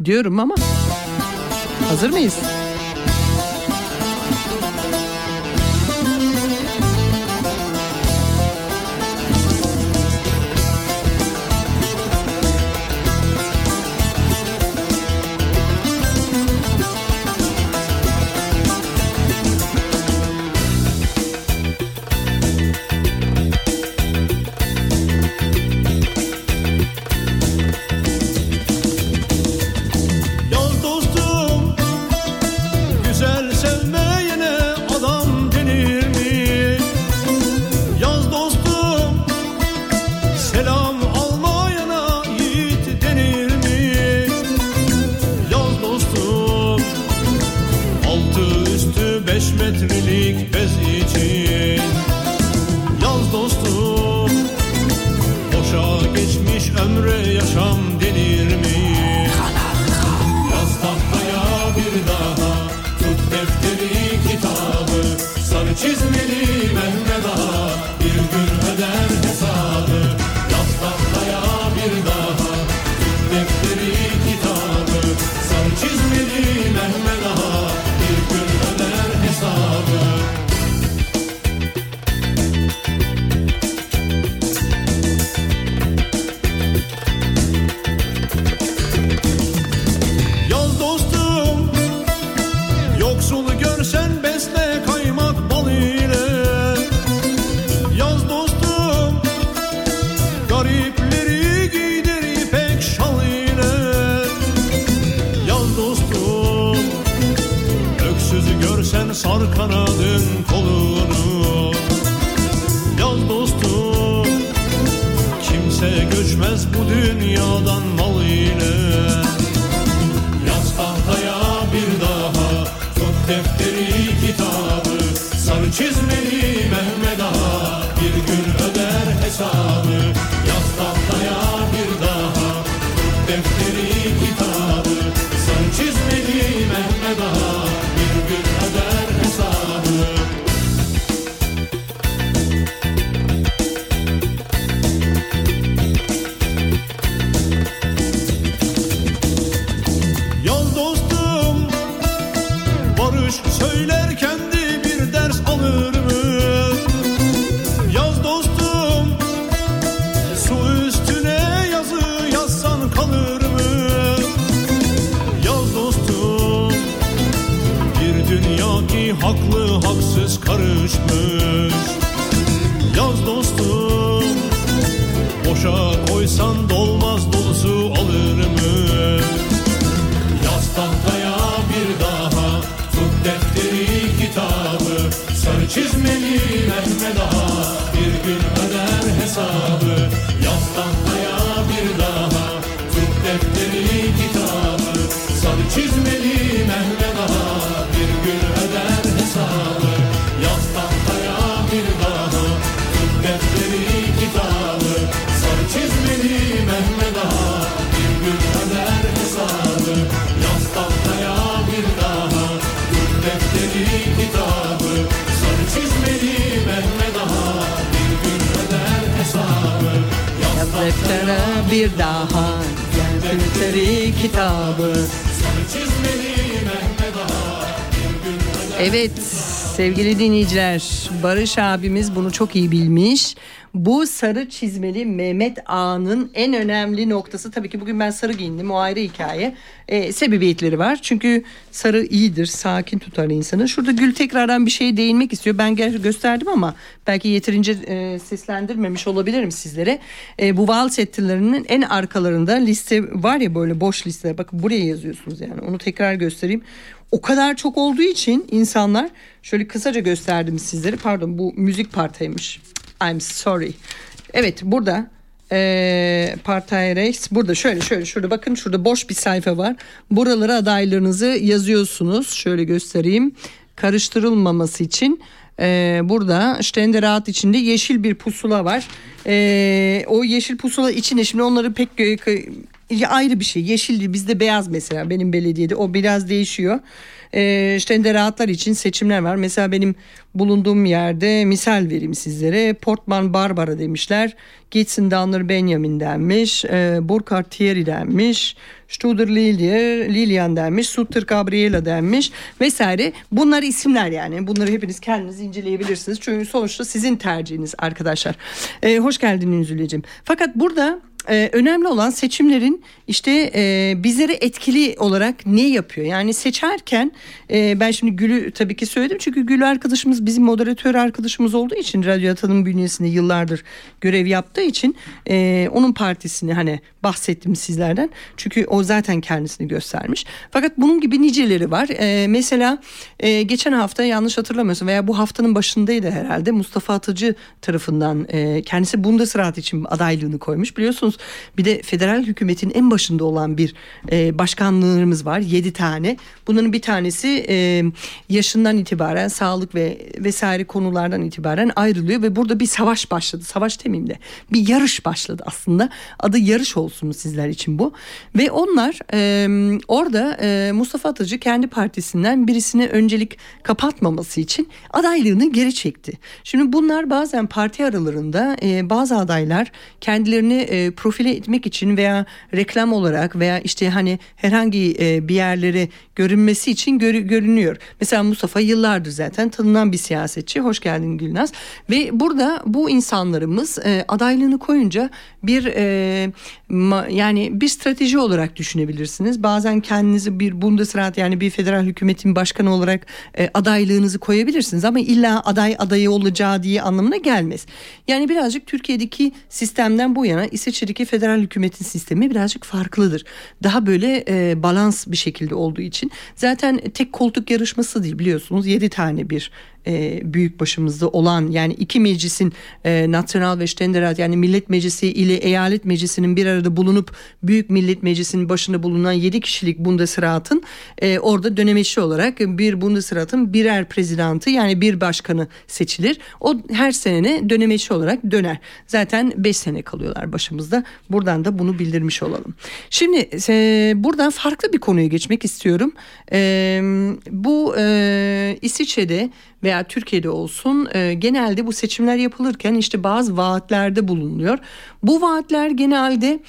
Diyorum ama hazır mıyız? Kanadın kolunu. Yaz dostum Kimse göçmez bu dünyadan mal ile. Yaz tahtaya bir daha Tut defteri kitabı Sarı çizmeli bir daha. Gel defteri kitabı. Sarı çizmeli Mehmet Ağa Bir gün öder Evet sevgili dinleyiciler Barış abimiz bunu çok iyi bilmiş. Bu sarı çizmeli Mehmet Ağa'nın en önemli noktası tabii ki bugün ben sarı giyindim o ayrı hikaye. Ee, sebebiyetleri var çünkü sarı iyidir sakin tutar insanı. Şurada Gül tekrardan bir şeye değinmek istiyor. Ben gö- gösterdim ama belki yeterince e, seslendirmemiş olabilirim sizlere. E, bu vals setlerinin en arkalarında liste var ya böyle boş listeler. Bakın buraya yazıyorsunuz yani onu tekrar göstereyim o kadar çok olduğu için insanlar şöyle kısaca gösterdim sizlere. Pardon bu müzik partaymış. I'm sorry. Evet burada e, Partei Rechts burada şöyle şöyle şurada bakın şurada boş bir sayfa var. Buralara adaylarınızı yazıyorsunuz. Şöyle göstereyim. Karıştırılmaması için e, burada Ständerat içinde yeşil bir pusula var. E, o yeşil pusula içinde şimdi onları pek ayrı bir şey. Yeşil bizde beyaz mesela benim belediyede o biraz değişiyor. E, Ständeratlar için seçimler var. Mesela benim bulunduğum yerde misal vereyim sizlere. Portman Barbara demişler. Gitsin Danner Benjamin denmiş. E, Burkhard Thierry denmiş. Studer Lilian denmiş. Sutter Gabriela denmiş. Vesaire. Bunlar isimler yani. Bunları hepiniz kendiniz inceleyebilirsiniz. Çünkü sonuçta sizin tercihiniz arkadaşlar. E, hoş geldin Ünzüleciğim. Fakat burada e, önemli olan seçimlerin işte e, bizleri etkili olarak ne yapıyor? Yani seçerken e, ben şimdi Gül'ü tabii ki söyledim çünkü Gül arkadaşımız bizim moderatör arkadaşımız olduğu için Radyo Atan'ın bünyesinde yıllardır görev yaptığı için e, onun partisini hani bahsettim sizlerden. Çünkü o zaten kendisini göstermiş. Fakat bunun gibi niceleri var. E, mesela e, geçen hafta yanlış hatırlamıyorsun veya bu haftanın başındaydı herhalde Mustafa Atıcı tarafından e, kendisi Bundesrat için adaylığını koymuş. Biliyorsunuz bir de federal hükümetin en başında olan bir e, başkanlığımız var. Yedi tane. Bunların bir tanesi e, yaşından itibaren sağlık ve vesaire konulardan itibaren ayrılıyor ve burada bir savaş başladı. Savaş demeyeyim de bir yarış başladı aslında. Adı yarış olsun sizler için bu. Ve onlar e, orada e, Mustafa Atıcı kendi partisinden birisine öncelik kapatmaması için adaylığını geri çekti. Şimdi bunlar bazen parti aralarında e, bazı adaylar kendilerini e, profile etmek için veya reklam olarak veya işte hani herhangi e, bir yerlere görünmesi için gör, görünüyor. Mesela Mustafa yıllardır zaten tanınan bir siyasetçi. Hoş geldin Gülnaz. Ve burada bu insanlarımız e, adaylığını koyunca bir e, ma, yani bir strateji olarak düşünebilirsiniz. Bazen kendinizi bir Bundesrat yani bir federal hükümetin başkanı olarak e, adaylığınızı koyabilirsiniz ama illa aday adayı olacağı diye anlamına gelmez. Yani birazcık Türkiye'deki sistemden bu yana İsviçre'deki federal hükümetin sistemi birazcık farklıdır. Daha böyle e, balans bir şekilde olduğu için zaten tek koltuk yarışması değil biliyorsunuz 7 tane bir e, büyük başımızda olan yani iki meclisin e, National ve Ständerat yani Millet Meclisi ile Eyalet Meclisi'nin bir arada bulunup Büyük Millet Meclisi'nin başında bulunan 7 kişilik Bundesrat'ın e, orada dönemeçli olarak bir Bundesrat'ın birer prezidentı yani bir başkanı seçilir. O her sene dönemeçli olarak döner. Zaten 5 sene kalıyorlar başımızda. Buradan da bunu bildirmiş olalım. Şimdi e, buradan farklı bir konuya geçmek istiyorum. E, bu e, İsviçre'de veya Türkiye'de olsun e, genelde bu seçimler yapılırken işte bazı vaatlerde bulunuyor. Bu vaatler genelde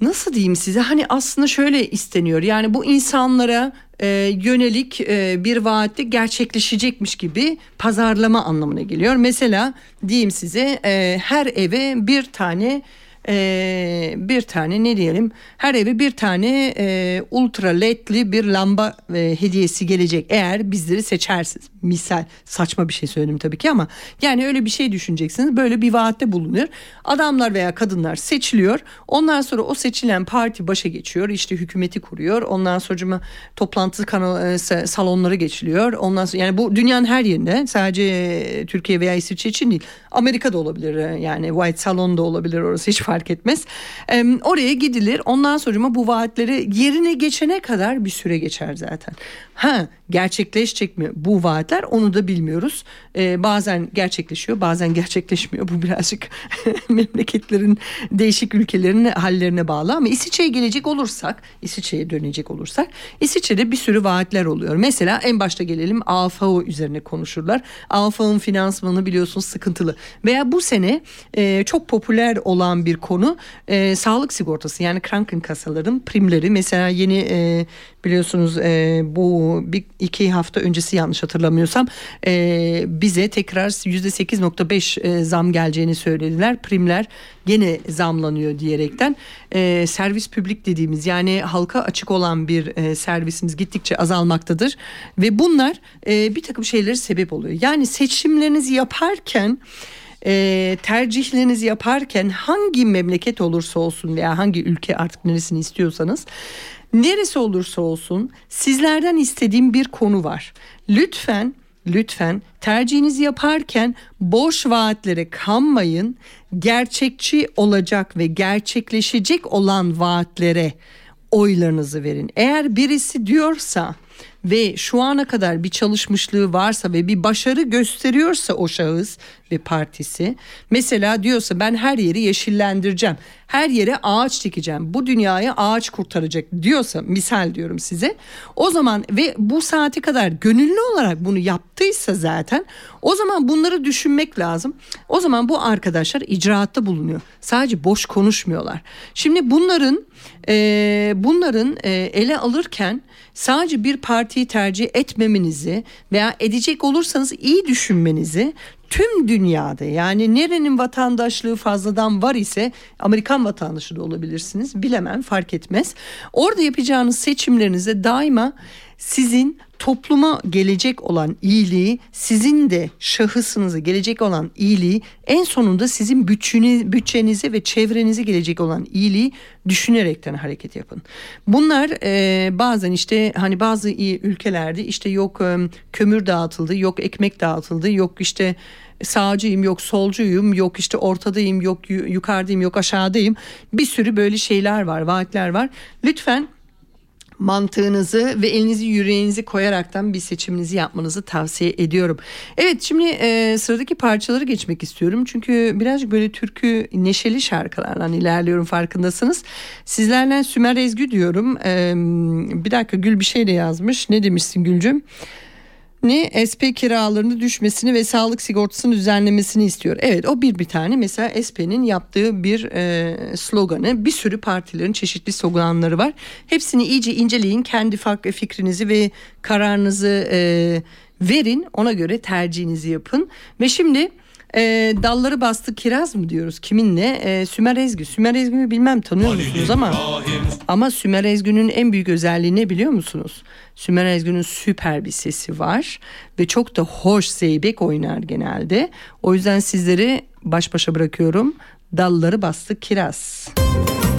nasıl diyeyim size hani aslında şöyle isteniyor yani bu insanlara e, yönelik e, bir vaatte gerçekleşecekmiş gibi pazarlama anlamına geliyor. Mesela diyeyim size e, her eve bir tane e, bir tane ne diyelim? Her eve bir tane e, ultra ledli bir lamba e, hediyesi gelecek. Eğer bizleri seçersiniz. Misal saçma bir şey söyledim tabii ki ama yani öyle bir şey düşüneceksiniz. Böyle bir vaatte bulunur. Adamlar veya kadınlar seçiliyor. Ondan sonra o seçilen parti başa geçiyor. İşte hükümeti kuruyor. Ondan sonra toplantı kanal, e, salonları geçiliyor. Ondan sonra yani bu dünyanın her yerinde sadece Türkiye veya İsviçre için değil Amerika'da olabilir e, yani White Salon'da olabilir orası hiç fark etmez. E, oraya gidilir ondan sonra bu vaatleri yerine geçene kadar bir süre geçer zaten. Ha gerçekleşecek mi bu vaatler onu da bilmiyoruz. Ee, bazen gerçekleşiyor bazen gerçekleşmiyor. Bu birazcık memleketlerin değişik ülkelerin hallerine bağlı ama İsviçre'ye gelecek olursak İsviçre'ye dönecek olursak İsviçre'de bir sürü vaatler oluyor. Mesela en başta gelelim AFAO üzerine konuşurlar. AFAO'nun finansmanı biliyorsunuz sıkıntılı. Veya bu sene e, çok popüler olan bir konu e, sağlık sigortası yani Krankenkasaların primleri. Mesela yeni e, biliyorsunuz e, bu bir iki hafta öncesi yanlış hatırlamıyorsam e, bize tekrar yüzde 8.5 e, zam geleceğini söylediler. Primler gene zamlanıyor diyerekten e, servis publik dediğimiz yani halka açık olan bir e, servisimiz gittikçe azalmaktadır ve bunlar e, bir takım şeyleri sebep oluyor. Yani seçimlerinizi yaparken e, tercihlerinizi yaparken hangi memleket olursa olsun veya hangi ülke artık neresini istiyorsanız neresi olursa olsun sizlerden istediğim bir konu var. Lütfen lütfen tercihinizi yaparken boş vaatlere kanmayın. Gerçekçi olacak ve gerçekleşecek olan vaatlere oylarınızı verin. Eğer birisi diyorsa ve şu ana kadar bir çalışmışlığı varsa ve bir başarı gösteriyorsa o şahıs ve partisi mesela diyorsa ben her yeri yeşillendireceğim her yere ağaç dikeceğim bu dünyayı ağaç kurtaracak diyorsa misal diyorum size o zaman ve bu saate kadar gönüllü olarak bunu yaptıysa zaten o zaman bunları düşünmek lazım. O zaman bu arkadaşlar icraatta bulunuyor. Sadece boş konuşmuyorlar. Şimdi bunların e, bunların e, ele alırken sadece bir partiyi tercih etmemenizi veya edecek olursanız iyi düşünmenizi tüm dünyada yani nerenin vatandaşlığı fazladan var ise Amerikan vatandaşı da olabilirsiniz bilemem fark etmez. Orada yapacağınız seçimlerinizde daima sizin topluma gelecek olan iyiliği, sizin de şahısınıza gelecek olan iyiliği, en sonunda sizin bütçeniz, bütçenize ve çevrenize gelecek olan iyiliği düşünerekten hareket yapın. Bunlar e, bazen işte hani bazı iyi ülkelerde işte yok e, kömür dağıtıldı, yok ekmek dağıtıldı, yok işte sağcıyım yok solcuyum yok işte ortadayım yok yukarıdayım yok aşağıdayım bir sürü böyle şeyler var vaatler var lütfen mantığınızı ve elinizi yüreğinizi koyaraktan bir seçiminizi yapmanızı tavsiye ediyorum. Evet şimdi e, sıradaki parçaları geçmek istiyorum. Çünkü birazcık böyle türkü neşeli şarkılardan ilerliyorum farkındasınız. Sizlerle Sümer Ezgü diyorum. E, bir dakika Gül bir şey de yazmış. Ne demişsin Gülcüm? Ne SP kiralarını düşmesini ve sağlık sigortasının düzenlemesini istiyor. Evet o bir bir tane mesela SP'nin yaptığı bir e, sloganı bir sürü partilerin çeşitli sloganları var. Hepsini iyice inceleyin kendi farklı fikrinizi ve kararınızı e, verin ona göre tercihinizi yapın ve şimdi e, dalları bastı kiraz mı diyoruz? Kiminle? E, Sümer Ezgü Sümer Ezgü'nü bilmem tanıyor musunuz ama ama Sümer Ezgü'nün en büyük özelliği ne biliyor musunuz? Sümer Ezgü'nün süper bir sesi var ve çok da hoş zeybek oynar genelde. O yüzden sizleri baş başa bırakıyorum. Dalları bastı kiraz. Müzik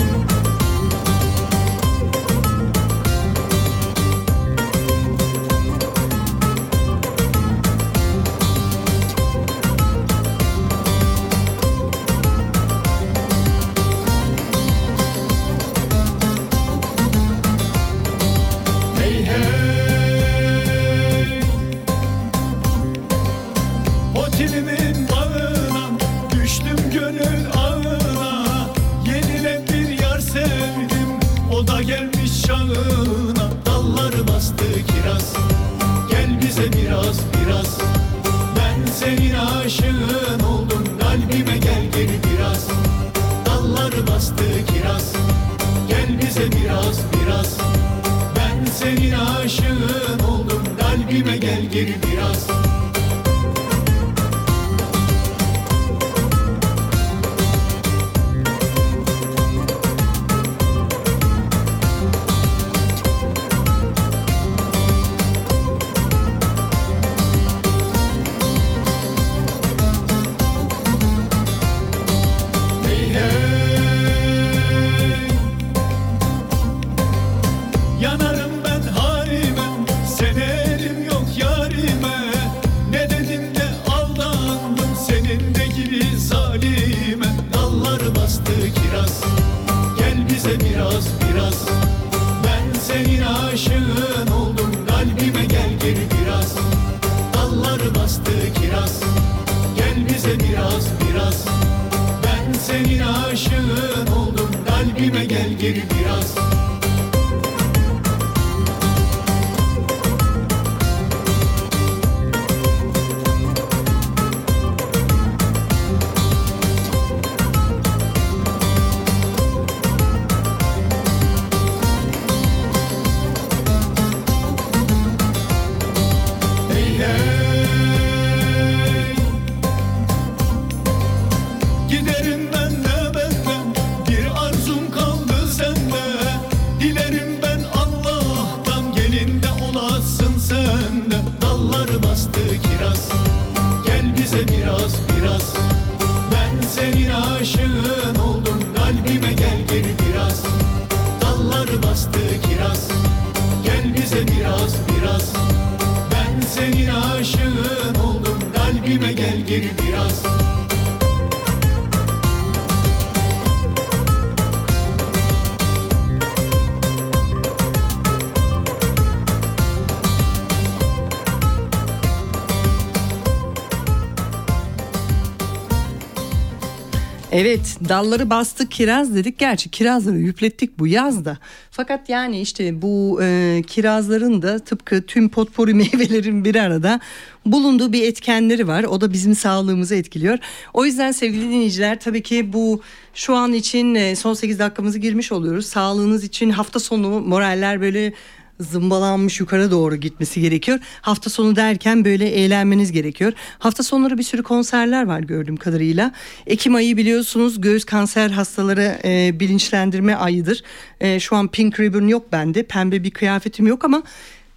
dalları bastık kiraz dedik. Gerçi kirazları yüplettik bu yazda. Fakat yani işte bu e, kirazların da tıpkı tüm potpori meyvelerin bir arada bulunduğu bir etkenleri var. O da bizim sağlığımızı etkiliyor. O yüzden sevgili dinleyiciler tabii ki bu şu an için e, son 8 dakikamızı girmiş oluyoruz. Sağlığınız için hafta sonu moraller böyle zımbalanmış yukarı doğru gitmesi gerekiyor. Hafta sonu derken böyle eğlenmeniz gerekiyor. Hafta sonları bir sürü konserler var gördüğüm kadarıyla. Ekim ayı biliyorsunuz göğüs kanser hastaları e, bilinçlendirme ayıdır. E, şu an pink ribbon yok bende. Pembe bir kıyafetim yok ama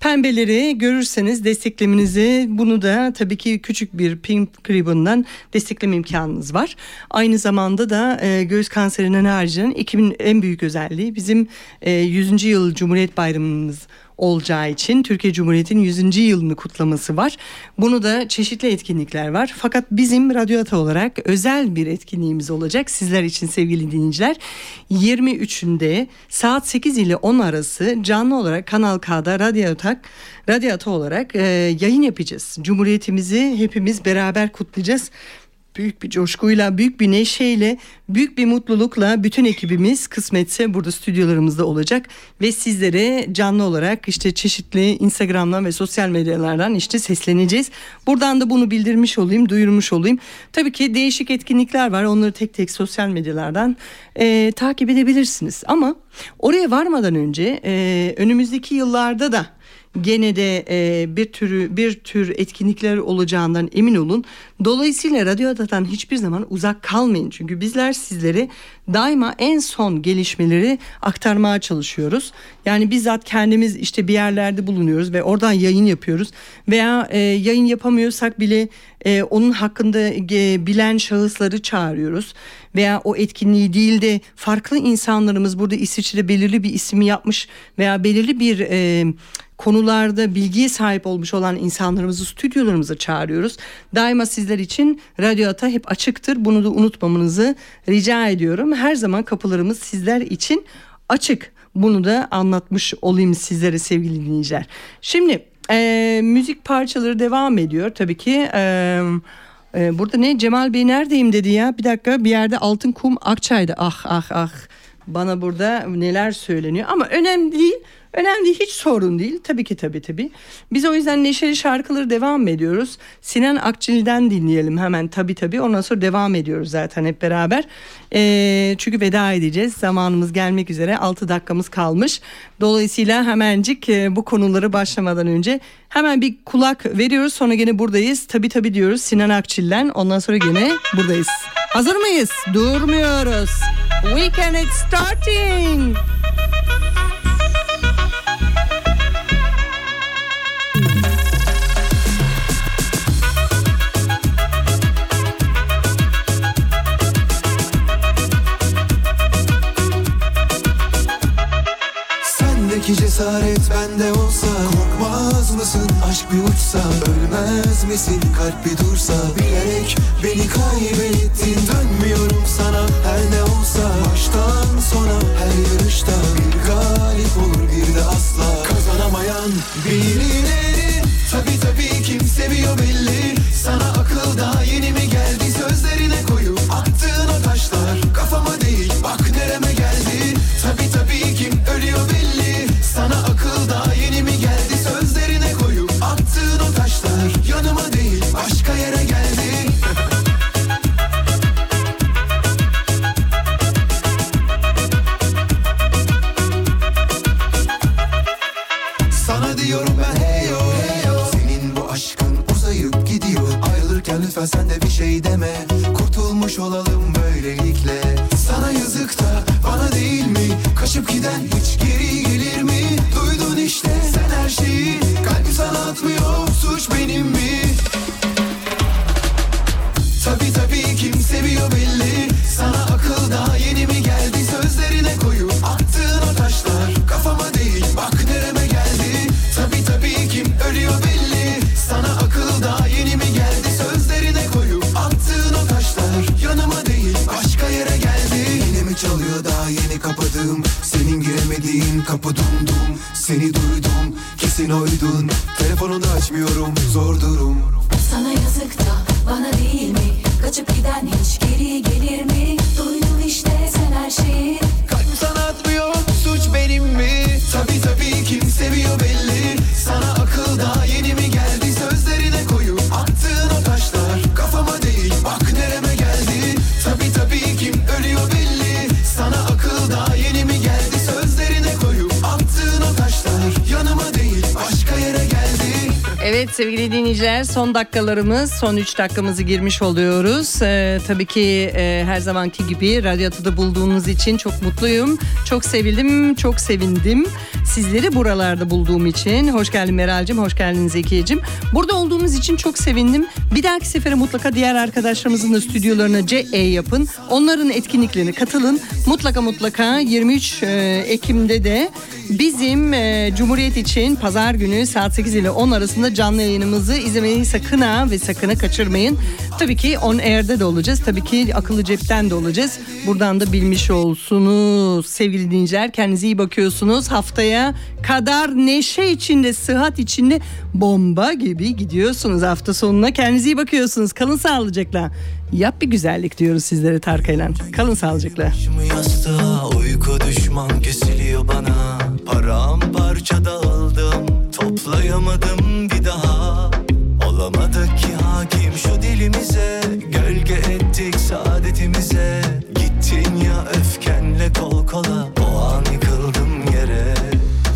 Pembeleri görürseniz desteklemenizi bunu da tabii ki küçük bir pink ribbon'dan destekleme imkanınız var. Aynı zamanda da e, göğüs kanserinden haricinde Ekim'in en büyük özelliği bizim e, 100. yıl Cumhuriyet Bayramımız olacağı için Türkiye Cumhuriyeti'nin 100. yılını kutlaması var. Bunu da çeşitli etkinlikler var. Fakat bizim Radyo Ata olarak özel bir etkinliğimiz olacak sizler için sevgili dinleyiciler. 23'ünde saat 8 ile 10 arası canlı olarak Kanal K'da Radyo Ata, Radyo Ata olarak e, yayın yapacağız. Cumhuriyetimizi hepimiz beraber kutlayacağız büyük bir coşkuyla, büyük bir neşeyle, büyük bir mutlulukla bütün ekibimiz kısmetse burada stüdyolarımızda olacak ve sizlere canlı olarak işte çeşitli Instagram'dan ve sosyal medyalardan işte sesleneceğiz. Buradan da bunu bildirmiş olayım, duyurmuş olayım. Tabii ki değişik etkinlikler var. Onları tek tek sosyal medyalardan e, takip edebilirsiniz. Ama oraya varmadan önce e, önümüzdeki yıllarda da gene de e, bir türü bir tür etkinlikler olacağından emin olun. Dolayısıyla Radyo Adadan hiçbir zaman uzak kalmayın. Çünkü bizler sizlere daima en son gelişmeleri aktarmaya çalışıyoruz. Yani bizzat kendimiz işte bir yerlerde bulunuyoruz ve oradan yayın yapıyoruz. Veya e, yayın yapamıyorsak bile e, onun hakkında e, bilen şahısları çağırıyoruz. Veya o etkinliği değil de farklı insanlarımız burada İsviçre'de belirli bir ismi yapmış veya belirli bir... E, konularda bilgiye sahip olmuş olan insanlarımızı stüdyolarımıza çağırıyoruz. Daima sizler için Radyo Ata hep açıktır. Bunu da unutmamanızı rica ediyorum. Her zaman kapılarımız sizler için açık. Bunu da anlatmış olayım sizlere sevgili dinleyiciler. Şimdi e, müzik parçaları devam ediyor tabii ki. E, e, burada ne Cemal Bey neredeyim dedi ya. Bir dakika bir yerde Altın Kum Akçay'da. Ah ah ah. Bana burada neler söyleniyor ama önemli değil. Önemli hiç sorun değil. Tabii ki tabii tabii. Biz o yüzden neşeli şarkıları devam ediyoruz. Sinan Akçil'den dinleyelim hemen tabii tabii. Ondan sonra devam ediyoruz zaten hep beraber. Ee, çünkü veda edeceğiz. Zamanımız gelmek üzere. 6 dakikamız kalmış. Dolayısıyla hemencik e, bu konuları başlamadan önce hemen bir kulak veriyoruz. Sonra gene buradayız. Tabii tabii diyoruz Sinan Akçil'den. Ondan sonra gene buradayız. Hazır mıyız? Durmuyoruz. Weekend is starting. Sendeki cesaret bende olsa Korkmaz mısın? Aşk bir uçsa Ölmez misin? Kalp bir dursa Bilerek beni kaybettin. Dönmüyorum sana her ne olsa Baştan sona. Her yarışta Bir galip olur bir de asla. Kazanamayan birileri Tabi tabi kim seviyor belli. Sana akıl daha yeni mi geldi? Sözlerine koyup attığın o taşlar. Kafama değil bak nereme geldi. Tabi son dakikalarımız son 3 dakikamızı girmiş oluyoruz. Ee, tabii ki e, her zamanki gibi radyoda bulduğunuz için çok mutluyum. Çok sevildim, çok sevindim. Sizleri buralarda bulduğum için. Hoş geldin Meral'cim, hoş geldin Zekiye'cim. Burada olduğumuz için çok sevindim. Bir dahaki sefere mutlaka diğer arkadaşlarımızın da stüdyolarına CE yapın. Onların etkinliklerine katılın. Mutlaka mutlaka 23 e, Ekim'de de bizim e, Cumhuriyet için pazar günü saat 8 ile 10 arasında canlı yayınımızı izlemeyi sakın ha ve sakın ha kaçırmayın. Tabii ki on air'de de olacağız. Tabii ki akıllı cepten de olacağız. Buradan da bilmiş olsunuz sevgili dinleyiciler. Kendinize iyi bakıyorsunuz. Haftaya kadar neşe içinde, sıhhat içinde bomba gibi gidiyorsunuz hafta sonuna. Kendinize iyi bakıyorsunuz. Kalın sağlıcakla. Yap bir güzellik diyoruz sizlere Tarkay'la. Kalın sağlıcakla. Uyku düşman kesiliyor bana. Paramparça dağıldım toplayamadım bir daha. Olamadık ki hakim şu dilimize. Gölge ettik saadetimize. Gittin ya öfkenle kol kola. O an yıkıldım yere.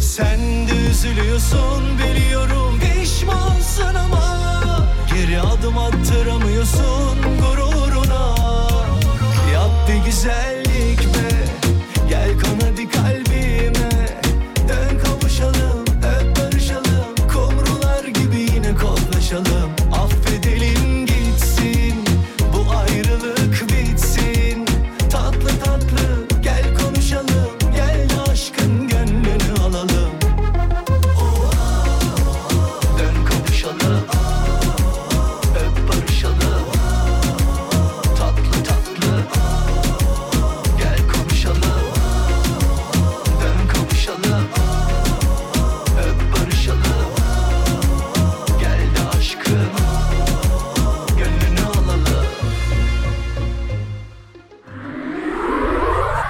Sen de üzülüyorsun biliyorum Pişmansın ama Geri adım attıramıyorsun Yap